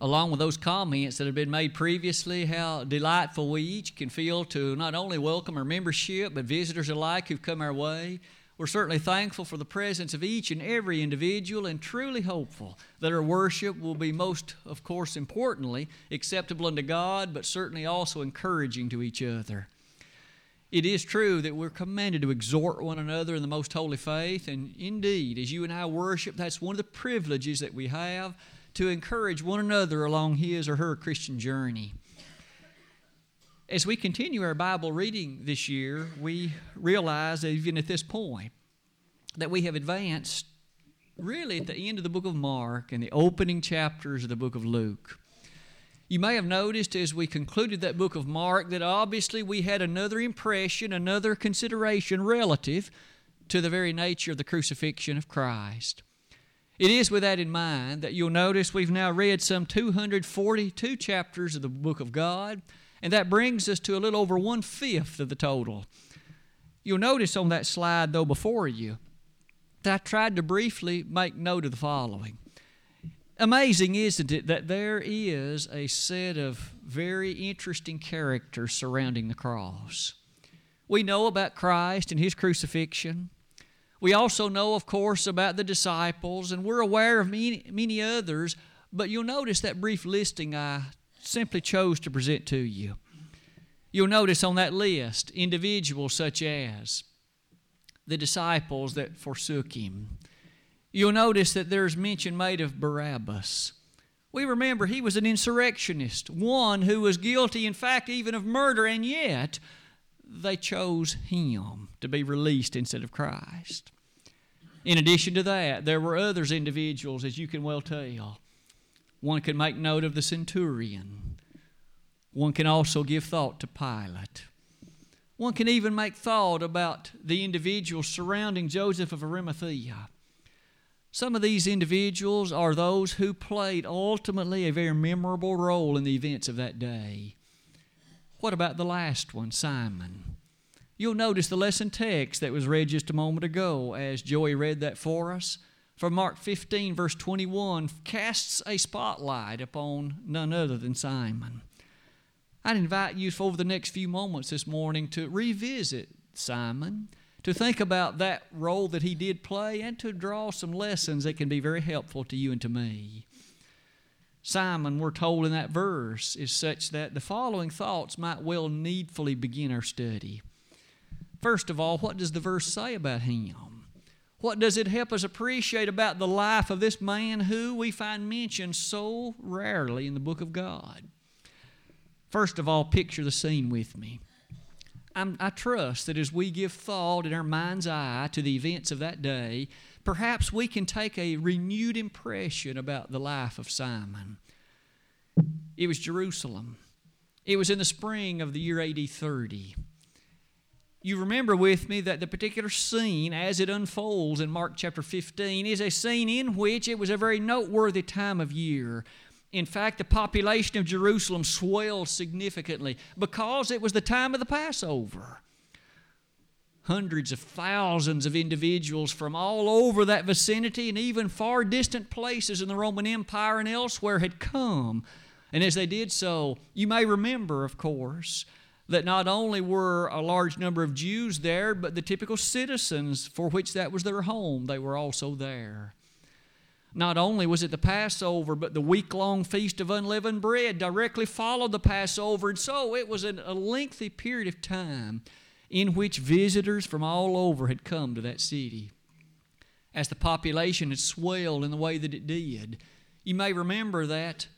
along with those comments that have been made previously, how delightful we each can feel to not only welcome our membership, but visitors alike who've come our way. We're certainly thankful for the presence of each and every individual and truly hopeful that our worship will be most, of course, importantly, acceptable unto God, but certainly also encouraging to each other. It is true that we're commanded to exhort one another in the most holy faith, and indeed, as you and I worship, that's one of the privileges that we have to encourage one another along his or her Christian journey. As we continue our Bible reading this year, we realize even at this point that we have advanced really at the end of the book of Mark and the opening chapters of the book of Luke. You may have noticed as we concluded that book of Mark that obviously we had another impression, another consideration relative to the very nature of the crucifixion of Christ. It is with that in mind that you'll notice we've now read some 242 chapters of the book of God and that brings us to a little over one fifth of the total. You'll notice on that slide, though, before you, that I tried to briefly make note of the following. Amazing, isn't it, that there is a set of very interesting characters surrounding the cross. We know about Christ and his crucifixion. We also know, of course, about the disciples, and we're aware of many, many others, but you'll notice that brief listing I simply chose to present to you. You'll notice on that list individuals such as the disciples that forsook him. You'll notice that there's mention made of Barabbas. We remember he was an insurrectionist, one who was guilty, in fact, even of murder, and yet they chose him to be released instead of Christ. In addition to that, there were others individuals, as you can well tell, one can make note of the centurion. One can also give thought to Pilate. One can even make thought about the individuals surrounding Joseph of Arimathea. Some of these individuals are those who played ultimately a very memorable role in the events of that day. What about the last one, Simon? You'll notice the lesson text that was read just a moment ago as Joey read that for us from Mark 15, verse 21, casts a spotlight upon none other than Simon. I'd invite you over the next few moments this morning to revisit Simon, to think about that role that he did play, and to draw some lessons that can be very helpful to you and to me. Simon, we're told in that verse, is such that the following thoughts might well needfully begin our study. First of all, what does the verse say about him? What does it help us appreciate about the life of this man who we find mentioned so rarely in the book of God? First of all, picture the scene with me. I'm, i trust that as we give thought in our mind's eye to the events of that day, perhaps we can take a renewed impression about the life of Simon. It was Jerusalem. It was in the spring of the year AD 30 you remember with me that the particular scene as it unfolds in Mark chapter 15 is a scene in which it was a very noteworthy time of year. In fact, the population of Jerusalem swelled significantly because it was the time of the Passover. Hundreds of thousands of individuals from all over that vicinity and even far distant places in the Roman Empire and elsewhere had come. And as they did so, you may remember, of course, that not only were a large number of Jews there, but the typical citizens for which that was their home, they were also there. Not only was it the Passover, but the week long feast of unleavened bread directly followed the Passover. And so it was a lengthy period of time in which visitors from all over had come to that city. As the population had swelled in the way that it did, you may remember that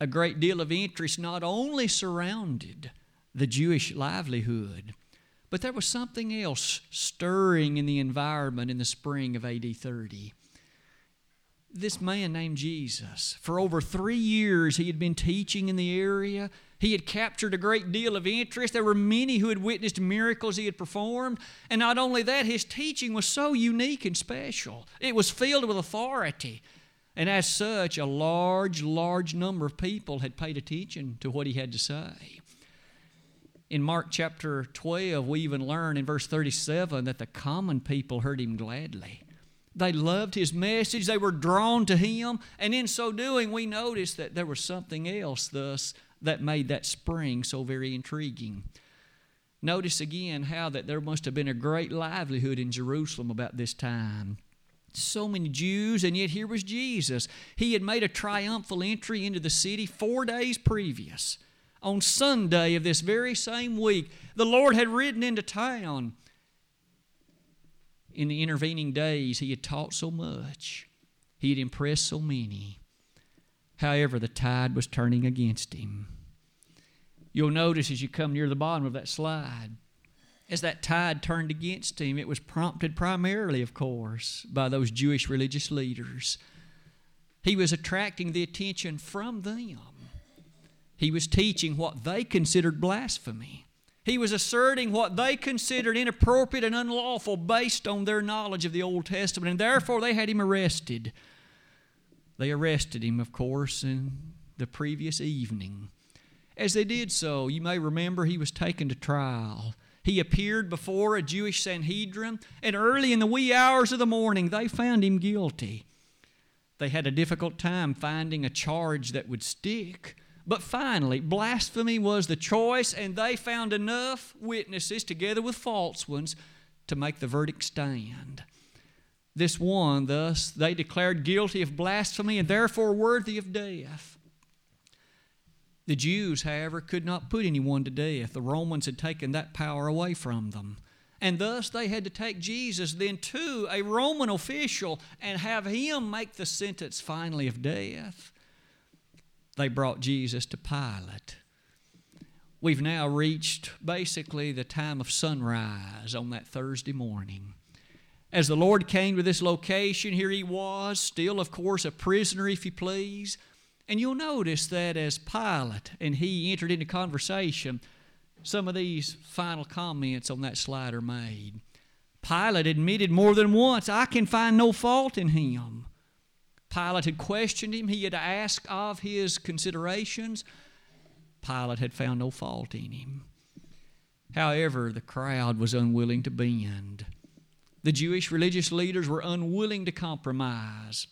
a great deal of interest not only surrounded the Jewish livelihood. But there was something else stirring in the environment in the spring of AD 30. This man named Jesus, for over three years, he had been teaching in the area. He had captured a great deal of interest. There were many who had witnessed miracles he had performed. And not only that, his teaching was so unique and special. It was filled with authority. And as such, a large, large number of people had paid attention to what he had to say. In Mark chapter 12, we even learn in verse 37 that the common people heard him gladly. They loved his message. They were drawn to him. And in so doing, we notice that there was something else, thus, that made that spring so very intriguing. Notice again how that there must have been a great livelihood in Jerusalem about this time. So many Jews, and yet here was Jesus. He had made a triumphal entry into the city four days previous. On Sunday of this very same week, the Lord had ridden into town. In the intervening days, he had taught so much, he had impressed so many. However, the tide was turning against him. You'll notice as you come near the bottom of that slide, as that tide turned against him, it was prompted primarily, of course, by those Jewish religious leaders. He was attracting the attention from them. He was teaching what they considered blasphemy. He was asserting what they considered inappropriate and unlawful based on their knowledge of the Old Testament, and therefore they had him arrested. They arrested him, of course, in the previous evening. As they did so, you may remember he was taken to trial. He appeared before a Jewish Sanhedrin, and early in the wee hours of the morning, they found him guilty. They had a difficult time finding a charge that would stick. But finally, blasphemy was the choice, and they found enough witnesses, together with false ones, to make the verdict stand. This one, thus, they declared guilty of blasphemy and therefore worthy of death. The Jews, however, could not put anyone to death. The Romans had taken that power away from them. And thus they had to take Jesus then to a Roman official and have him make the sentence finally of death they brought Jesus to Pilate. We've now reached basically the time of sunrise on that Thursday morning. As the Lord came to this location, here he was, still, of course, a prisoner, if you please. And you'll notice that as Pilate and he entered into conversation, some of these final comments on that slide are made. Pilate admitted more than once, I can find no fault in him. Pilate had questioned him, he had asked of his considerations. Pilate had found no fault in him. However, the crowd was unwilling to bend. The Jewish religious leaders were unwilling to compromise.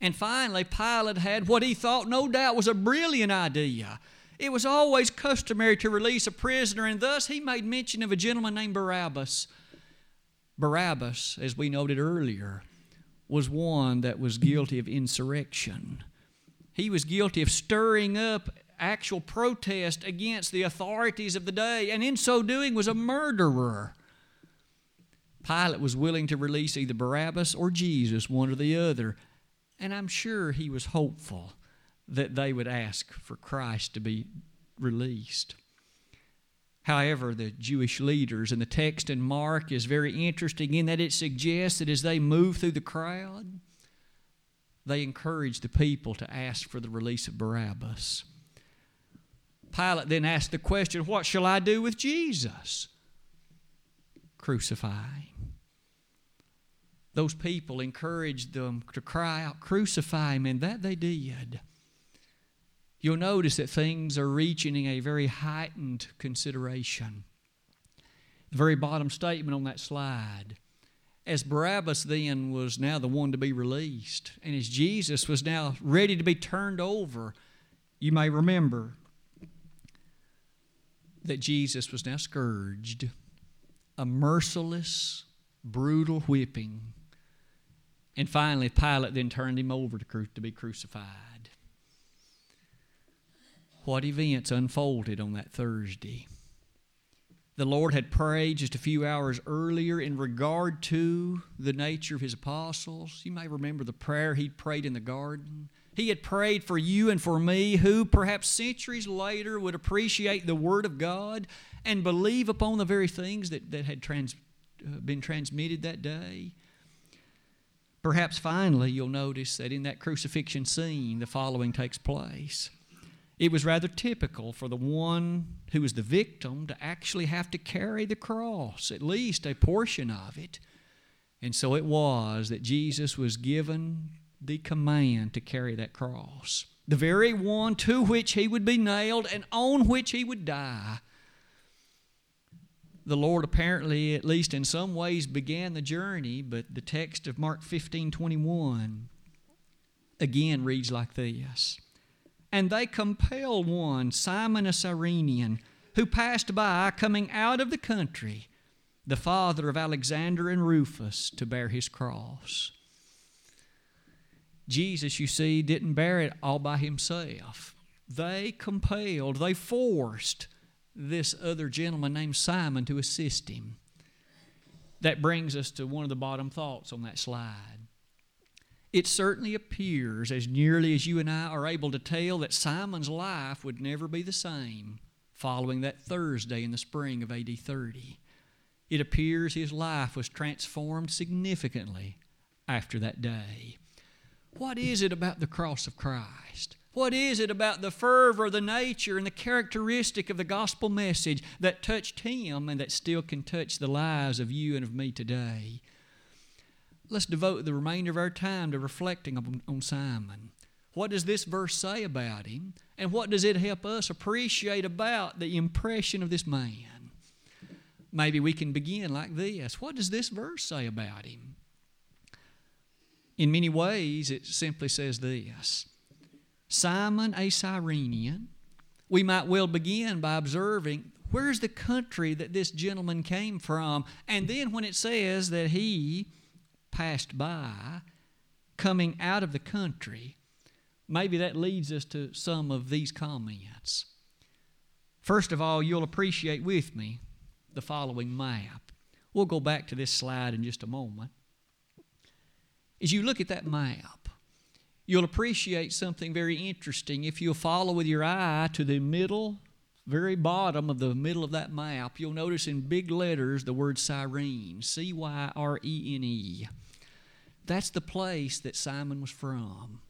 And finally, Pilate had what he thought no doubt was a brilliant idea. It was always customary to release a prisoner, and thus he made mention of a gentleman named Barabbas. Barabbas, as we noted earlier, was one that was guilty of insurrection. He was guilty of stirring up actual protest against the authorities of the day, and in so doing was a murderer. Pilate was willing to release either Barabbas or Jesus, one or the other, and I'm sure he was hopeful that they would ask for Christ to be released. However, the Jewish leaders and the text in Mark is very interesting in that it suggests that as they move through the crowd, they encourage the people to ask for the release of Barabbas. Pilate then asked the question, What shall I do with Jesus? Crucify. Those people encouraged them to cry out, Crucify him, and that they did you'll notice that things are reaching a very heightened consideration. The very bottom statement on that slide. As Barabbas then was now the one to be released, and as Jesus was now ready to be turned over, you may remember that Jesus was now scourged, a merciless, brutal whipping. And finally, Pilate then turned him over to, cru- to be crucified what events unfolded on that Thursday. The Lord had prayed just a few hours earlier in regard to the nature of His apostles. You may remember the prayer He prayed in the garden. He had prayed for you and for me, who perhaps centuries later would appreciate the Word of God and believe upon the very things that, that had trans, uh, been transmitted that day. Perhaps finally, you'll notice that in that crucifixion scene, the following takes place. It was rather typical for the one who was the victim to actually have to carry the cross, at least a portion of it. And so it was that Jesus was given the command to carry that cross, the very one to which he would be nailed and on which he would die. the Lord apparently, at least in some ways, began the journey, but the text of Mark 15 21 again reads like this And they compel one, Simon a Cyrenian, who passed by coming out of the country, the father of Alexander and Rufus, to bear his cross. Jesus, you see, didn't bear it all by himself. They compelled, they forced this other gentleman named Simon to assist him. That brings us to one of the bottom thoughts on that slide. It certainly appears, as nearly as you and I are able to tell, that Simon's life would never be the same following that Thursday in the spring of AD 30. It appears his life was transformed significantly after that day. What is it about the cross of Christ? What is it about the fervor, the nature, and the characteristic of the gospel message that touched him and that still can touch the lives of you and of me today? Let's devote the remainder of our time to reflecting on, on Simon. What does this verse say about him? And what does it help us appreciate about the impression of this man? Maybe we can begin like this. What does this verse say about him? In many ways, it simply says this Simon a Cyrenian. We might well begin by observing where's the country that this gentleman came from? And then when it says that he passed by, coming out of the country, maybe that leads us to some of these comments. First of all, you'll appreciate with me the following map. We'll go back to this slide in just a moment. As you look at that map, You'll appreciate something very interesting if you'll follow with your eye to the middle, very bottom of the middle of that map. You'll notice in big letters the word Cyrene, C Y R E N E. That's the place that Simon was from.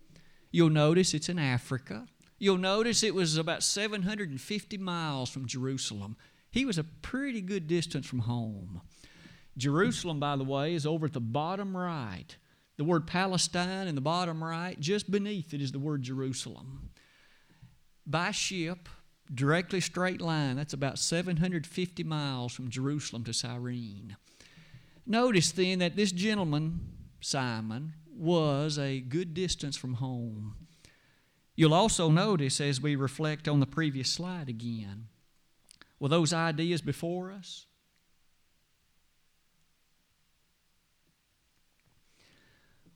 You'll notice it's in Africa. You'll notice it was about 750 miles from Jerusalem. He was a pretty good distance from home. Jerusalem, by the way, is over at the bottom right the word Palestine in the bottom right. Just beneath it is the word Jerusalem. By ship, directly straight line, that's about 750 miles from Jerusalem to Cyrene. Notice then that this gentleman, Simon, was a good distance from home. You'll also notice as we reflect on the previous slide again, were those ideas before us?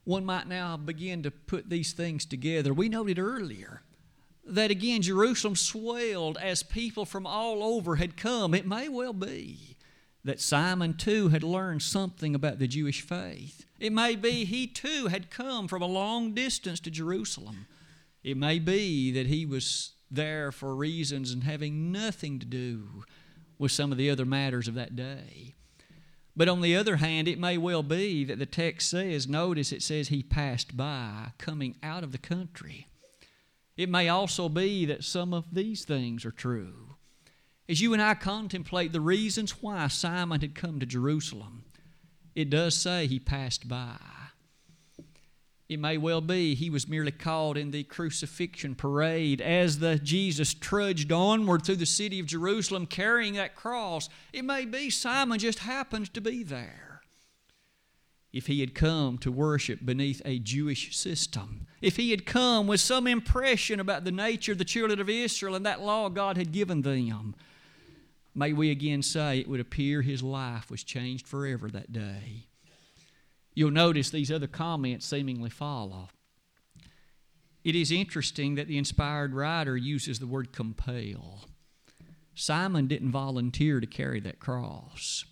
one might now begin to put these things together. We noted earlier that again Jerusalem swelled as people from all over had come. It may well be that Simon too had learned something about the Jewish faith. It may be he too had come from a long distance to Jerusalem. It may be that he was there for reasons and having nothing to do with some of the other matters of that day. But on the other hand, it may well be that the text says, notice it says he passed by coming out of the country. It may also be that some of these things are true. As you and I contemplate the reasons why Simon had come to Jerusalem, it does say he passed by. It may well be he was merely caught in the crucifixion parade as the Jesus trudged onward through the city of Jerusalem carrying that cross. It may be Simon just happened to be there. If he had come to worship beneath a Jewish system, if he had come with some impression about the nature of the children of Israel and that law God had given them, may we again say it would appear his life was changed forever that day. You'll notice these other comments seemingly follow. It is interesting that the inspired writer uses the word compel. Simon didn't volunteer to carry that cross.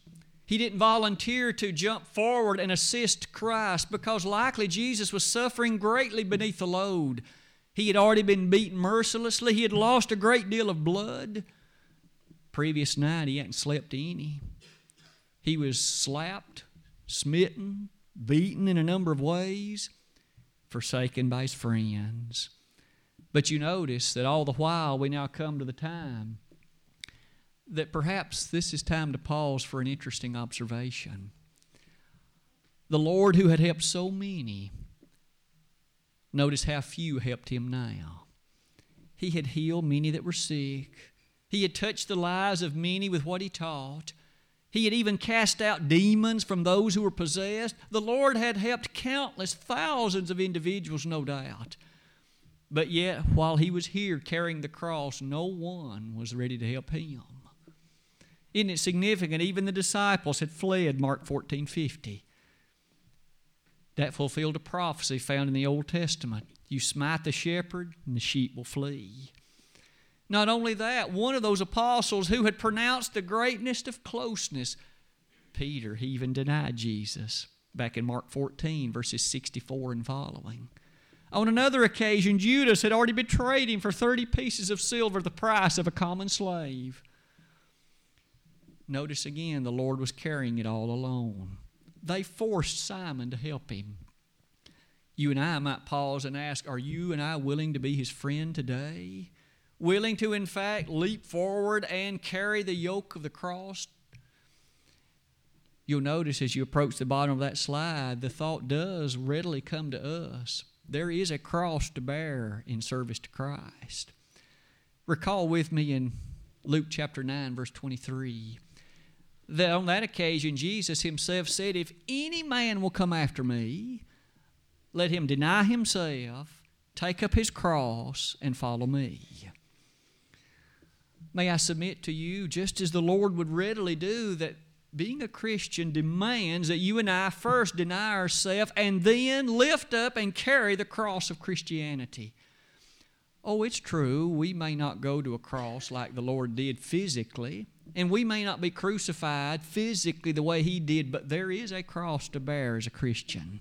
He didn't volunteer to jump forward and assist Christ because likely Jesus was suffering greatly beneath the load. He had already been beaten mercilessly, he had lost a great deal of blood. Previous night, he hadn't slept any. He was slapped, smitten, beaten in a number of ways, forsaken by his friends. But you notice that all the while we now come to the time that perhaps this is time to pause for an interesting observation. The Lord who had helped so many, notice how few helped him now. He had healed many that were sick. He had touched the lives of many with what he taught. He had even cast out demons from those who were possessed. The Lord had helped countless thousands of individuals, no doubt. But yet, while he was here carrying the cross, no one was ready to help him. Isn't it significant? Even the disciples had fled, Mark 14 50. That fulfilled a prophecy found in the Old Testament. You smite the shepherd, and the sheep will flee. Not only that, one of those apostles who had pronounced the greatness of closeness, Peter, he even denied Jesus back in Mark 14, verses 64 and following. On another occasion, Judas had already betrayed him for 30 pieces of silver, the price of a common slave. Notice again, the Lord was carrying it all alone. They forced Simon to help him. You and I might pause and ask Are you and I willing to be his friend today? Willing to, in fact, leap forward and carry the yoke of the cross. You'll notice as you approach the bottom of that slide, the thought does readily come to us. There is a cross to bear in service to Christ. Recall with me in Luke chapter 9, verse 23, that on that occasion, Jesus himself said, If any man will come after me, let him deny himself, take up his cross, and follow me. May I submit to you, just as the Lord would readily do, that being a Christian demands that you and I first deny ourselves and then lift up and carry the cross of Christianity. Oh, it's true, we may not go to a cross like the Lord did physically, and we may not be crucified physically the way He did, but there is a cross to bear as a Christian.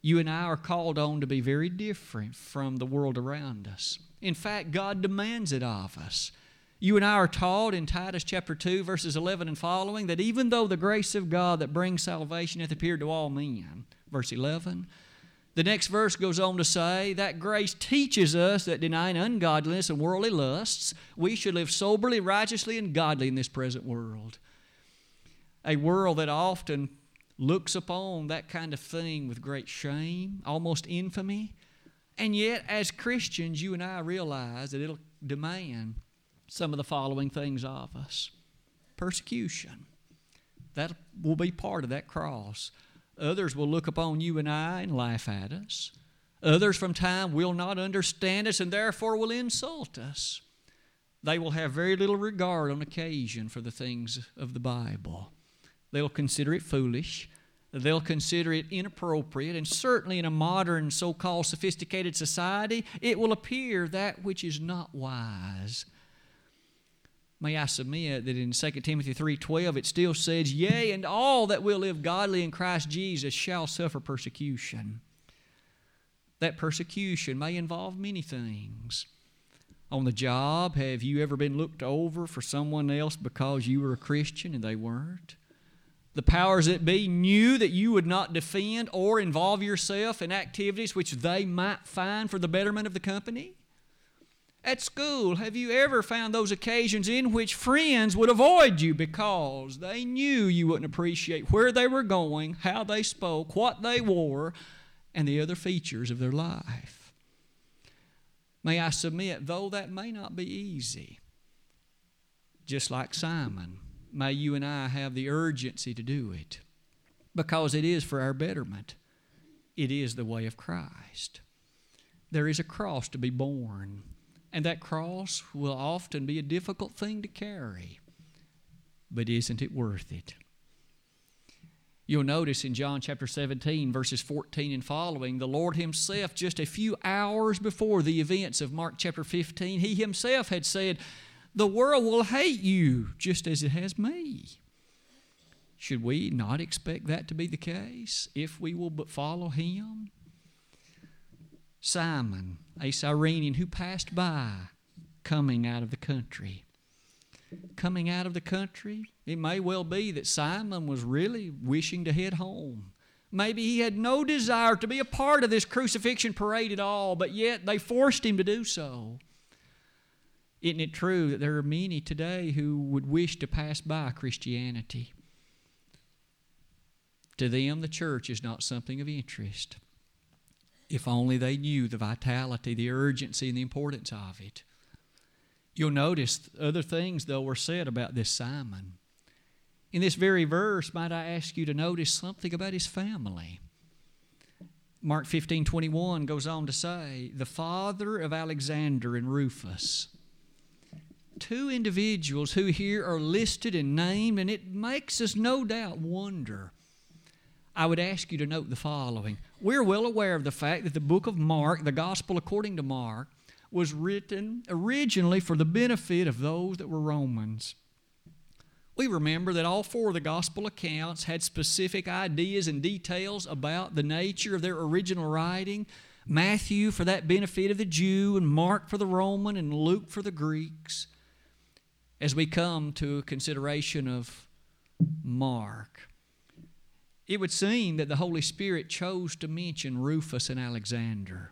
You and I are called on to be very different from the world around us. In fact, God demands it of us. You and I are taught in Titus chapter 2, verses 11 and following, that even though the grace of God that brings salvation hath appeared to all men, verse 11, the next verse goes on to say that grace teaches us that denying ungodliness and worldly lusts, we should live soberly, righteously, and godly in this present world. A world that often looks upon that kind of thing with great shame, almost infamy. And yet, as Christians, you and I realize that it'll demand some of the following things of us persecution. That will be part of that cross. Others will look upon you and I and laugh at us. Others from time will not understand us and therefore will insult us. They will have very little regard on occasion for the things of the Bible. They'll consider it foolish. They'll consider it inappropriate. And certainly in a modern, so called sophisticated society, it will appear that which is not wise may I submit that in 2 Timothy 3:12 it still says, "Yea, and all that will live godly in Christ Jesus shall suffer persecution." That persecution may involve many things. On the job, have you ever been looked over for someone else because you were a Christian and they weren't? The powers that be knew that you would not defend or involve yourself in activities which they might find for the betterment of the company. At school, have you ever found those occasions in which friends would avoid you because they knew you wouldn't appreciate where they were going, how they spoke, what they wore, and the other features of their life? May I submit, though that may not be easy, just like Simon, may you and I have the urgency to do it because it is for our betterment. It is the way of Christ. There is a cross to be borne. And that cross will often be a difficult thing to carry. But isn't it worth it? You'll notice in John chapter 17, verses 14 and following, the Lord Himself, just a few hours before the events of Mark chapter 15, He Himself had said, The world will hate you just as it has me. Should we not expect that to be the case if we will but follow Him? Simon, a Cyrenian who passed by coming out of the country. Coming out of the country, it may well be that Simon was really wishing to head home. Maybe he had no desire to be a part of this crucifixion parade at all, but yet they forced him to do so. Isn't it true that there are many today who would wish to pass by Christianity? To them, the church is not something of interest. If only they knew the vitality, the urgency, and the importance of it. You'll notice other things, though, were said about this Simon. In this very verse, might I ask you to notice something about his family? Mark 15 21 goes on to say, the father of Alexander and Rufus. Two individuals who here are listed and named, and it makes us no doubt wonder. I would ask you to note the following. We're well aware of the fact that the book of Mark, the gospel according to Mark, was written originally for the benefit of those that were Romans. We remember that all four of the gospel accounts had specific ideas and details about the nature of their original writing. Matthew for that benefit of the Jew, and Mark for the Roman, and Luke for the Greeks. As we come to a consideration of Mark, it would seem that the Holy Spirit chose to mention Rufus and Alexander.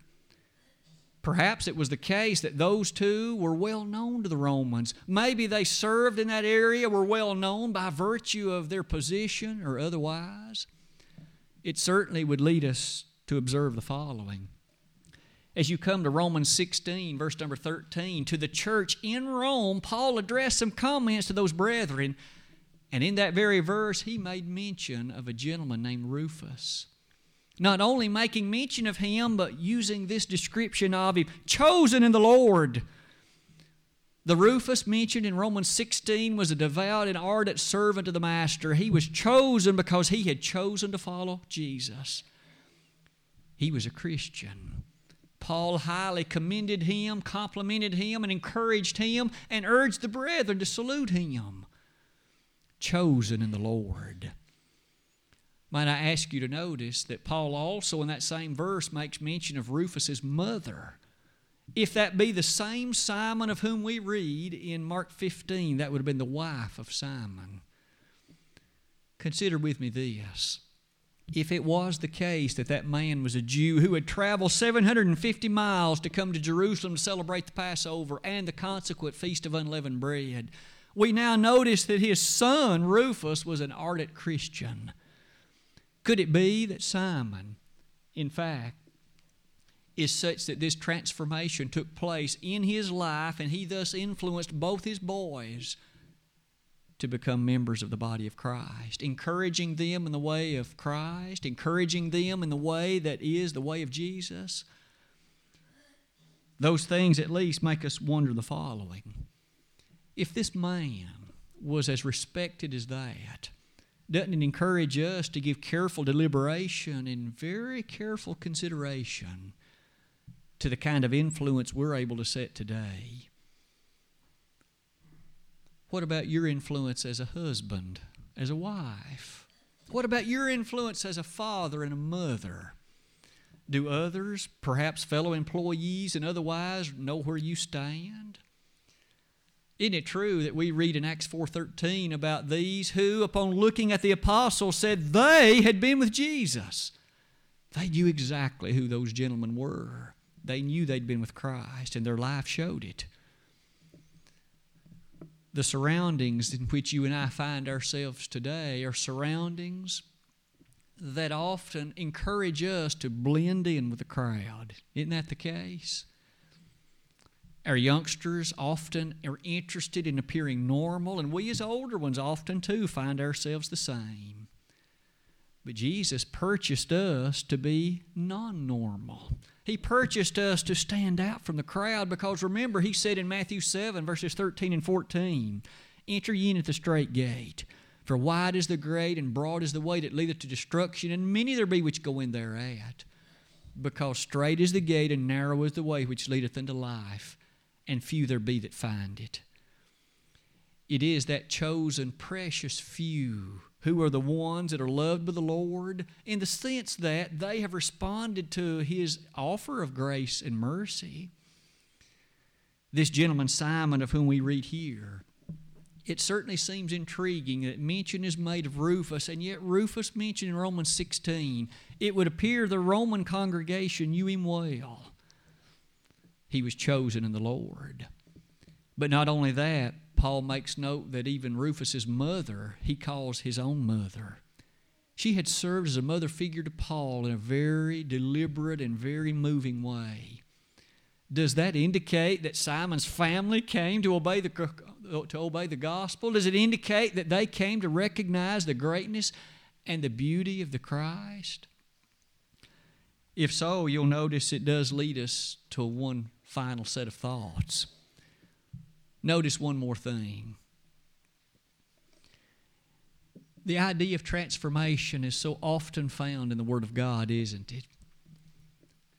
Perhaps it was the case that those two were well known to the Romans. Maybe they served in that area, were well known by virtue of their position or otherwise. It certainly would lead us to observe the following. As you come to Romans 16, verse number 13, to the church in Rome, Paul addressed some comments to those brethren. And in that very verse, he made mention of a gentleman named Rufus. Not only making mention of him, but using this description of him chosen in the Lord. The Rufus mentioned in Romans 16 was a devout and ardent servant of the Master. He was chosen because he had chosen to follow Jesus. He was a Christian. Paul highly commended him, complimented him, and encouraged him, and urged the brethren to salute him. Chosen in the Lord. Might I ask you to notice that Paul also in that same verse makes mention of Rufus's mother. If that be the same Simon of whom we read in Mark 15, that would have been the wife of Simon. Consider with me this. If it was the case that that man was a Jew who had traveled 750 miles to come to Jerusalem to celebrate the Passover and the consequent Feast of Unleavened Bread, we now notice that his son, Rufus, was an ardent Christian. Could it be that Simon, in fact, is such that this transformation took place in his life and he thus influenced both his boys to become members of the body of Christ, encouraging them in the way of Christ, encouraging them in the way that is the way of Jesus? Those things at least make us wonder the following. If this man was as respected as that, doesn't it encourage us to give careful deliberation and very careful consideration to the kind of influence we're able to set today? What about your influence as a husband, as a wife? What about your influence as a father and a mother? Do others, perhaps fellow employees and otherwise, know where you stand? Isn't it true that we read in Acts 4:13 about these who upon looking at the apostles said they had been with Jesus? They knew exactly who those gentlemen were. They knew they'd been with Christ and their life showed it. The surroundings in which you and I find ourselves today are surroundings that often encourage us to blend in with the crowd. Isn't that the case? Our youngsters often are interested in appearing normal, and we as older ones often too find ourselves the same. But Jesus purchased us to be non normal. He purchased us to stand out from the crowd because remember, He said in Matthew 7, verses 13 and 14, Enter ye in at the straight gate. For wide is the gate, and broad is the way that leadeth to destruction, and many there be which go in thereat. Because straight is the gate, and narrow is the way which leadeth unto life and few there be that find it. It is that chosen, precious few who are the ones that are loved by the Lord in the sense that they have responded to His offer of grace and mercy. This gentleman, Simon, of whom we read here, it certainly seems intriguing that mention is made of Rufus, and yet Rufus mentioned in Romans 16. It would appear the Roman congregation knew him well he was chosen in the Lord. But not only that, Paul makes note that even Rufus's mother, he calls his own mother. She had served as a mother figure to Paul in a very deliberate and very moving way. Does that indicate that Simon's family came to obey the, to obey the gospel? Does it indicate that they came to recognize the greatness and the beauty of the Christ? If so, you'll notice it does lead us to one final set of thoughts. Notice one more thing. The idea of transformation is so often found in the Word of God, isn't it?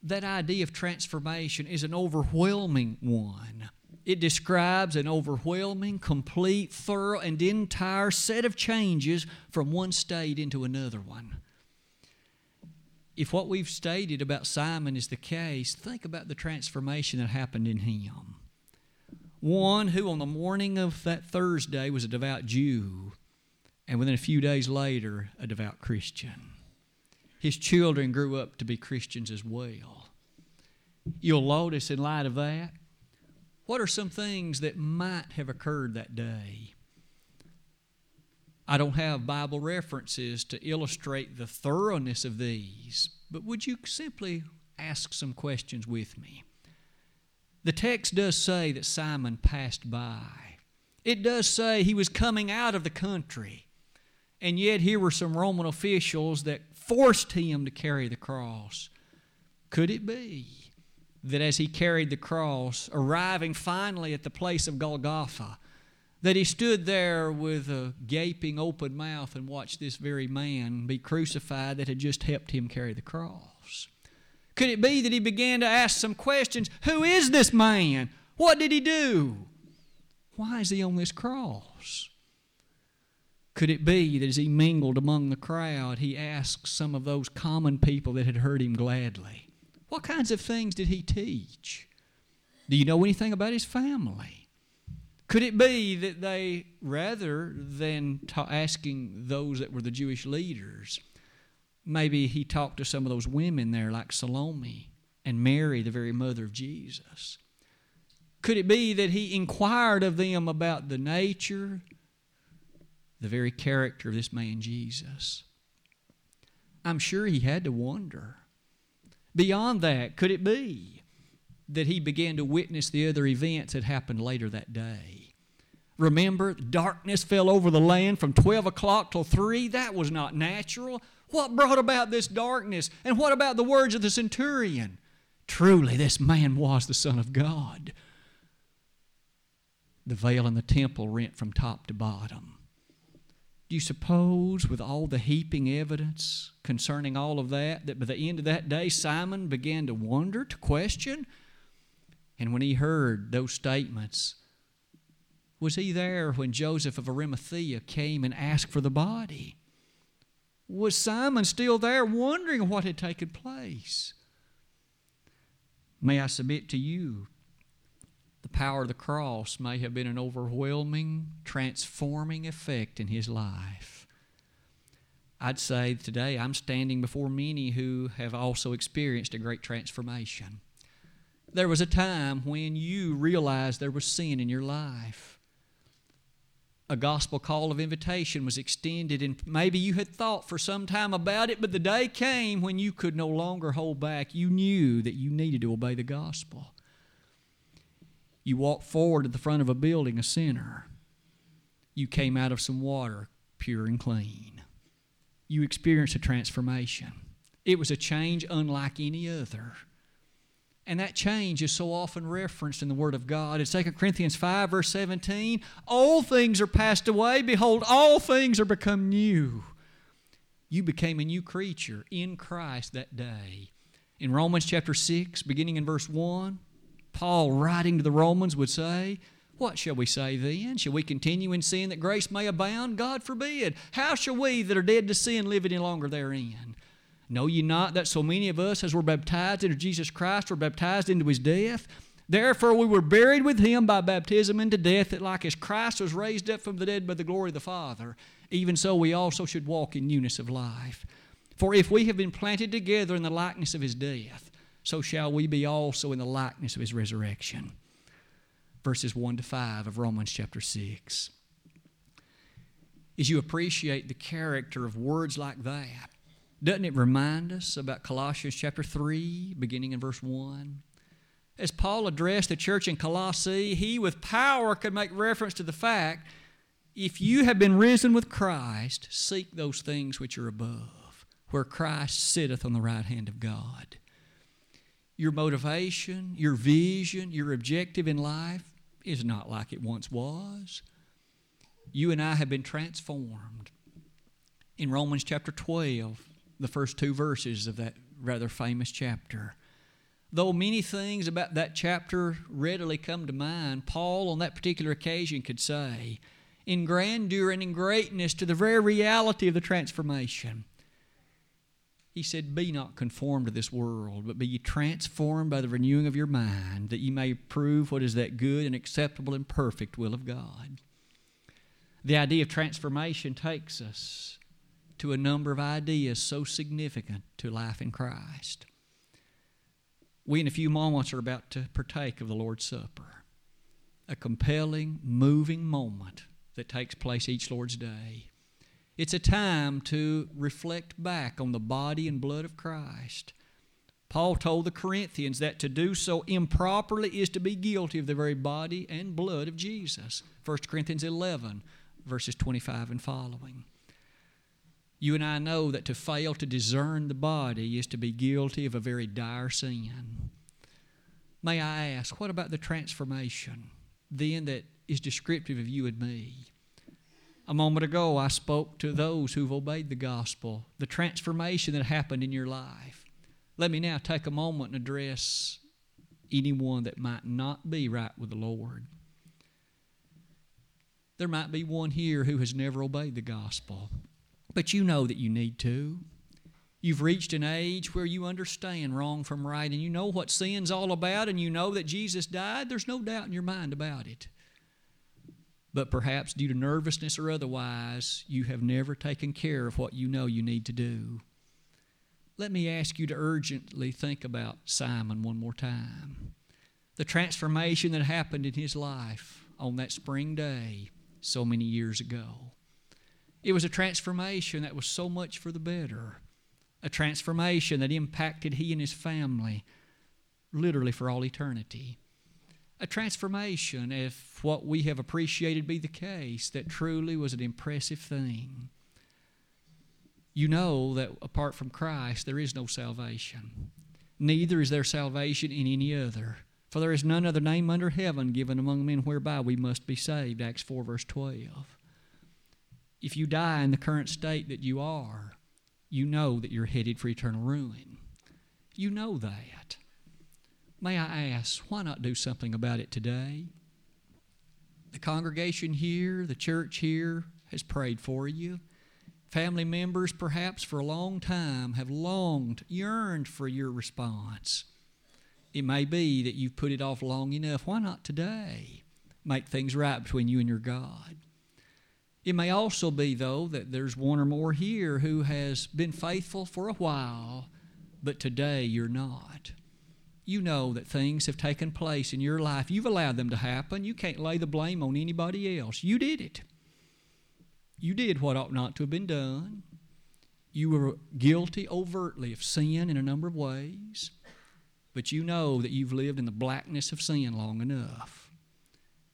That idea of transformation is an overwhelming one. It describes an overwhelming, complete, thorough, and entire set of changes from one state into another one. If what we've stated about Simon is the case, think about the transformation that happened in him. One who, on the morning of that Thursday, was a devout Jew, and within a few days later, a devout Christian. His children grew up to be Christians as well. You'll notice, in light of that, what are some things that might have occurred that day? I don't have Bible references to illustrate the thoroughness of these, but would you simply ask some questions with me? The text does say that Simon passed by. It does say he was coming out of the country. And yet, here were some Roman officials that forced him to carry the cross. Could it be that as he carried the cross, arriving finally at the place of Golgotha, that he stood there with a gaping open mouth and watched this very man be crucified that had just helped him carry the cross? Could it be that he began to ask some questions? Who is this man? What did he do? Why is he on this cross? Could it be that as he mingled among the crowd, he asked some of those common people that had heard him gladly, What kinds of things did he teach? Do you know anything about his family? Could it be that they, rather than ta- asking those that were the Jewish leaders, maybe he talked to some of those women there, like Salome and Mary, the very mother of Jesus. Could it be that he inquired of them about the nature, the very character of this man Jesus? I'm sure he had to wonder. Beyond that, could it be that he began to witness the other events that happened later that day? Remember, darkness fell over the land from 12 o'clock till 3. That was not natural. What brought about this darkness? And what about the words of the centurion? Truly, this man was the Son of God. The veil in the temple rent from top to bottom. Do you suppose, with all the heaping evidence concerning all of that, that by the end of that day Simon began to wonder, to question? And when he heard those statements, was he there when Joseph of Arimathea came and asked for the body? Was Simon still there wondering what had taken place? May I submit to you, the power of the cross may have been an overwhelming, transforming effect in his life. I'd say today I'm standing before many who have also experienced a great transformation. There was a time when you realized there was sin in your life a gospel call of invitation was extended, and maybe you had thought for some time about it, but the day came when you could no longer hold back. You knew that you needed to obey the gospel. You walked forward to the front of a building, a sinner. You came out of some water, pure and clean. You experienced a transformation. It was a change unlike any other. And that change is so often referenced in the Word of God. In 2 Corinthians 5, verse 17, all things are passed away. Behold, all things are become new. You became a new creature in Christ that day. In Romans chapter 6, beginning in verse 1, Paul, writing to the Romans, would say, What shall we say then? Shall we continue in sin that grace may abound? God forbid. How shall we that are dead to sin live any longer therein? Know ye not that so many of us, as were baptized into Jesus Christ, were baptized into his death? Therefore we were buried with him by baptism into death, that like as Christ was raised up from the dead by the glory of the Father, even so we also should walk in newness of life. For if we have been planted together in the likeness of his death, so shall we be also in the likeness of his resurrection. Verses 1 to 5 of Romans chapter 6. As you appreciate the character of words like that, doesn't it remind us about Colossians chapter 3, beginning in verse 1? As Paul addressed the church in Colossae, he with power could make reference to the fact if you have been risen with Christ, seek those things which are above, where Christ sitteth on the right hand of God. Your motivation, your vision, your objective in life is not like it once was. You and I have been transformed. In Romans chapter 12, the first two verses of that rather famous chapter, though many things about that chapter readily come to mind, Paul on that particular occasion could say, in grandeur and in greatness to the very reality of the transformation. He said, Be not conformed to this world, but be ye transformed by the renewing of your mind, that ye may prove what is that good and acceptable and perfect will of God. The idea of transformation takes us to a number of ideas so significant to life in Christ. We, in a few moments, are about to partake of the Lord's Supper, a compelling, moving moment that takes place each Lord's Day. It's a time to reflect back on the body and blood of Christ. Paul told the Corinthians that to do so improperly is to be guilty of the very body and blood of Jesus. 1 Corinthians 11, verses 25 and following. You and I know that to fail to discern the body is to be guilty of a very dire sin. May I ask, what about the transformation then that is descriptive of you and me. A moment ago, I spoke to those who've obeyed the gospel, the transformation that happened in your life. Let me now take a moment and address anyone that might not be right with the Lord. There might be one here who has never obeyed the gospel, but you know that you need to. You've reached an age where you understand wrong from right and you know what sin's all about and you know that Jesus died. There's no doubt in your mind about it but perhaps due to nervousness or otherwise, you have never taken care of what you know you need to do. Let me ask you to urgently think about Simon one more time. The transformation that happened in his life on that spring day so many years ago. It was a transformation that was so much for the better, a transformation that impacted he and his family literally for all eternity a transformation, if what we have appreciated be the case, that truly was an impressive thing. You know that apart from Christ, there is no salvation. Neither is there salvation in any other. For there is none other name under heaven given among men whereby we must be saved. Acts 4, verse 12. If you die in the current state that you are, you know that you're headed for eternal ruin. You know that. May I ask, why not do something about it today? The congregation here, the church here, has prayed for you. Family members, perhaps for a long time, have longed, yearned for your response. It may be that you've put it off long enough. Why not today? Make things right between you and your God. It may also be, though, that there's one or more here who has been faithful for a while, but today you're not you know that things have taken place in your life. You've allowed them to happen. You can't lay the blame on anybody else. You did it. You did what ought not to have been done. You were guilty overtly of sin in a number of ways, but you know that you've lived in the blackness of sin long enough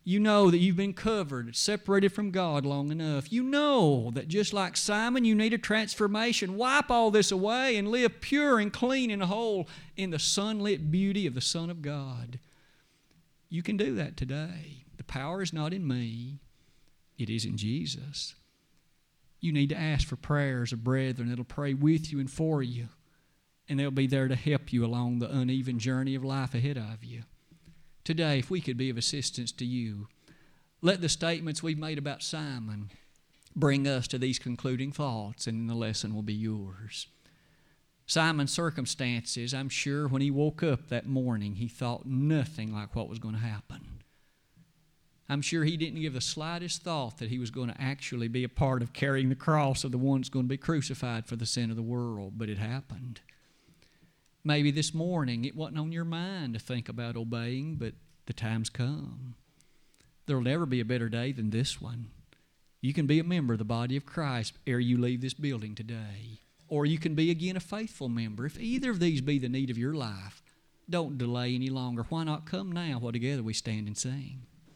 you know that you've been covered, separated from God long enough. You know that just like Simon, you need a transformation. Wipe all this away and live pure and clean and whole in the sunlit beauty of the Son of God. You can do that today. The power is not in me, it is in Jesus. You need to ask for prayers of brethren that'll pray with you and for you, and they'll be there to help you along the uneven journey of life ahead of you today, if we could be of assistance to you, let the statements we've made about Simon bring us to these concluding thoughts, and the lesson will be yours. Simon's circumstances, I'm sure when he woke up that morning, he thought nothing like what was going to happen. I'm sure he didn't give the slightest thought that he was going to actually be a part of carrying the cross of the one that's going to be crucified for the sin of the world, but it happened. Maybe this morning it wasn't on your mind to think about obeying, but the time's come. There will never be a better day than this one. You can be a member of the body of Christ ere you leave this building today. Or you can be again a faithful member. If either of these be the need of your life, Don't delay any longer. Why not come now while together we stand and sing?